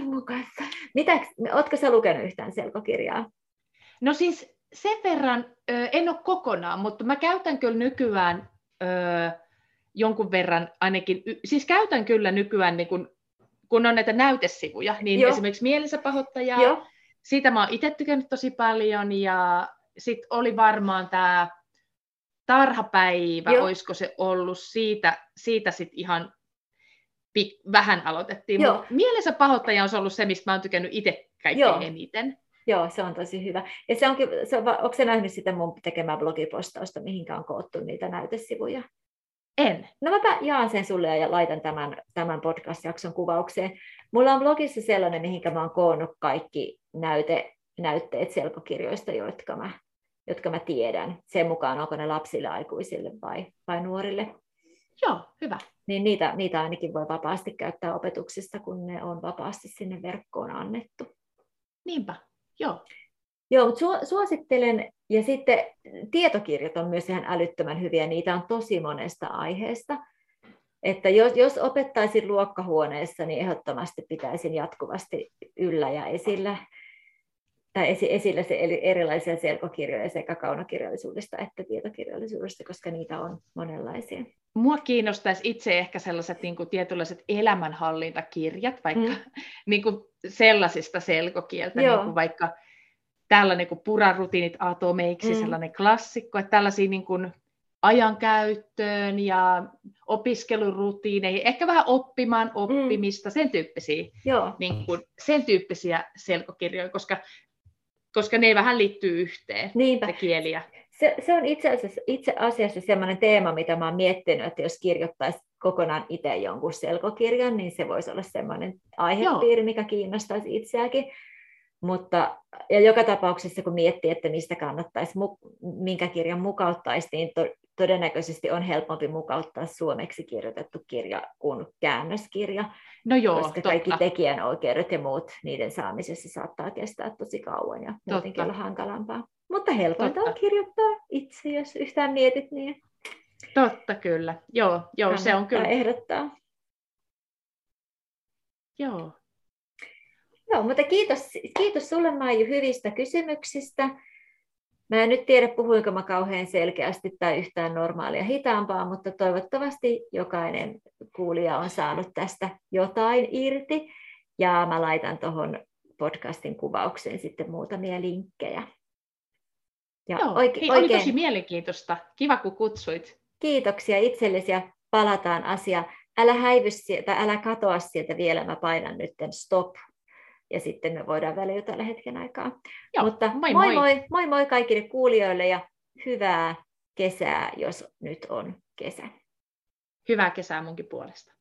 Speaker 1: mun kanssa. Mitä, ootko sä lukenut yhtään selkokirjaa?
Speaker 2: No siis sen verran, en ole kokonaan, mutta mä käytän kyllä nykyään jonkun verran ainakin, siis käytän kyllä nykyään, niin kun, kun on näitä näytesivuja, niin Joo. esimerkiksi mielensä pahoittajaa, Joo. siitä mä oon itse tykännyt tosi paljon, ja sitten oli varmaan tämä tarhapäivä, Joo. olisiko se ollut, siitä, siitä sitten ihan pik- vähän aloitettiin. Joo. mielensä pahoittaja on ollut se, mistä mä oon tykännyt itse kaikkein Joo. eniten.
Speaker 1: Joo, se on tosi hyvä. Ja se onkin, se on, onko se nähnyt sitä mun tekemää blogipostausta, mihinkä on koottu niitä näytesivuja?
Speaker 2: En.
Speaker 1: No mä jaan sen sulle ja laitan tämän, tämän podcast-jakson kuvaukseen. Mulla on blogissa sellainen, mihinkä mä oon koonnut kaikki näyte, näytteet selkokirjoista, jotka mä, jotka mä tiedän. Sen mukaan, onko ne lapsille, aikuisille vai, vai nuorille.
Speaker 2: Joo, hyvä.
Speaker 1: Niin niitä, niitä ainakin voi vapaasti käyttää opetuksissa, kun ne on vapaasti sinne verkkoon annettu.
Speaker 2: Niinpä, joo.
Speaker 1: Joo, mutta suosittelen, ja sitten tietokirjat on myös ihan älyttömän hyviä, niitä on tosi monesta aiheesta. Että jos, jos opettaisin luokkahuoneessa, niin ehdottomasti pitäisin jatkuvasti yllä ja esillä, tai esillä se erilaisia selkokirjoja sekä kaunokirjallisuudesta että tietokirjallisuudesta, koska niitä on monenlaisia.
Speaker 2: Mua kiinnostaisi itse ehkä sellaiset niin kuin tietynlaiset elämänhallintakirjat, vaikka mm. (laughs) niin kuin sellaisista selkokieltä, niin kuin vaikka tällainen kuin purarutiinit atomeiksi, mm. sellainen klassikko, että tällaisia niin kuin ajankäyttöön ja opiskelurutiineihin, ehkä vähän oppimaan oppimista, mm. sen tyyppisiä, Joo. Niin kuin, sen tyyppisiä selkokirjoja, koska, koska ne vähän liittyy yhteen, Niinpä. se kieli ja
Speaker 1: se, se on itse asiassa, itse asiassa sellainen teema, mitä mä oon miettinyt, että jos kirjoittaisi kokonaan itse jonkun selkokirjan, niin se voisi olla sellainen aihepiiri, Joo. mikä kiinnostaisi itseäkin. Mutta, ja joka tapauksessa, kun miettii, että mistä kannattaisi, minkä kirjan mukauttaisi, niin to, todennäköisesti on helpompi mukauttaa suomeksi kirjoitettu kirja kuin käännöskirja.
Speaker 2: No joo,
Speaker 1: koska totta. kaikki tekijänoikeudet ja muut niiden saamisessa saattaa kestää tosi kauan ja muutenkin olla hankalampaa. Mutta helpointa on kirjoittaa itse, jos yhtään mietit niin.
Speaker 2: Totta kyllä, joo, joo se on kyllä.
Speaker 1: ehdottaa.
Speaker 2: Joo.
Speaker 1: Joo, mutta kiitos, kiitos sulle Maiju hyvistä kysymyksistä. Mä en nyt tiedä, puhuinko mä kauhean selkeästi tai yhtään normaalia hitaampaa, mutta toivottavasti jokainen kuulija on saanut tästä jotain irti. Ja mä laitan tuohon podcastin kuvaukseen sitten muutamia linkkejä.
Speaker 2: Ja Joo, oike- hei, oikein... oli tosi mielenkiintoista. Kiva, kun kutsuit.
Speaker 1: Kiitoksia itsellesi ja palataan asiaan. Älä häivy sieltä, älä katoa sieltä vielä. Mä painan nyt stop ja sitten me voidaan väliutella hetken aikaa.
Speaker 2: Joo,
Speaker 1: Mutta
Speaker 2: moi moi.
Speaker 1: moi moi moi kaikille kuulijoille ja hyvää kesää, jos nyt on kesä.
Speaker 2: Hyvää kesää munkin puolesta.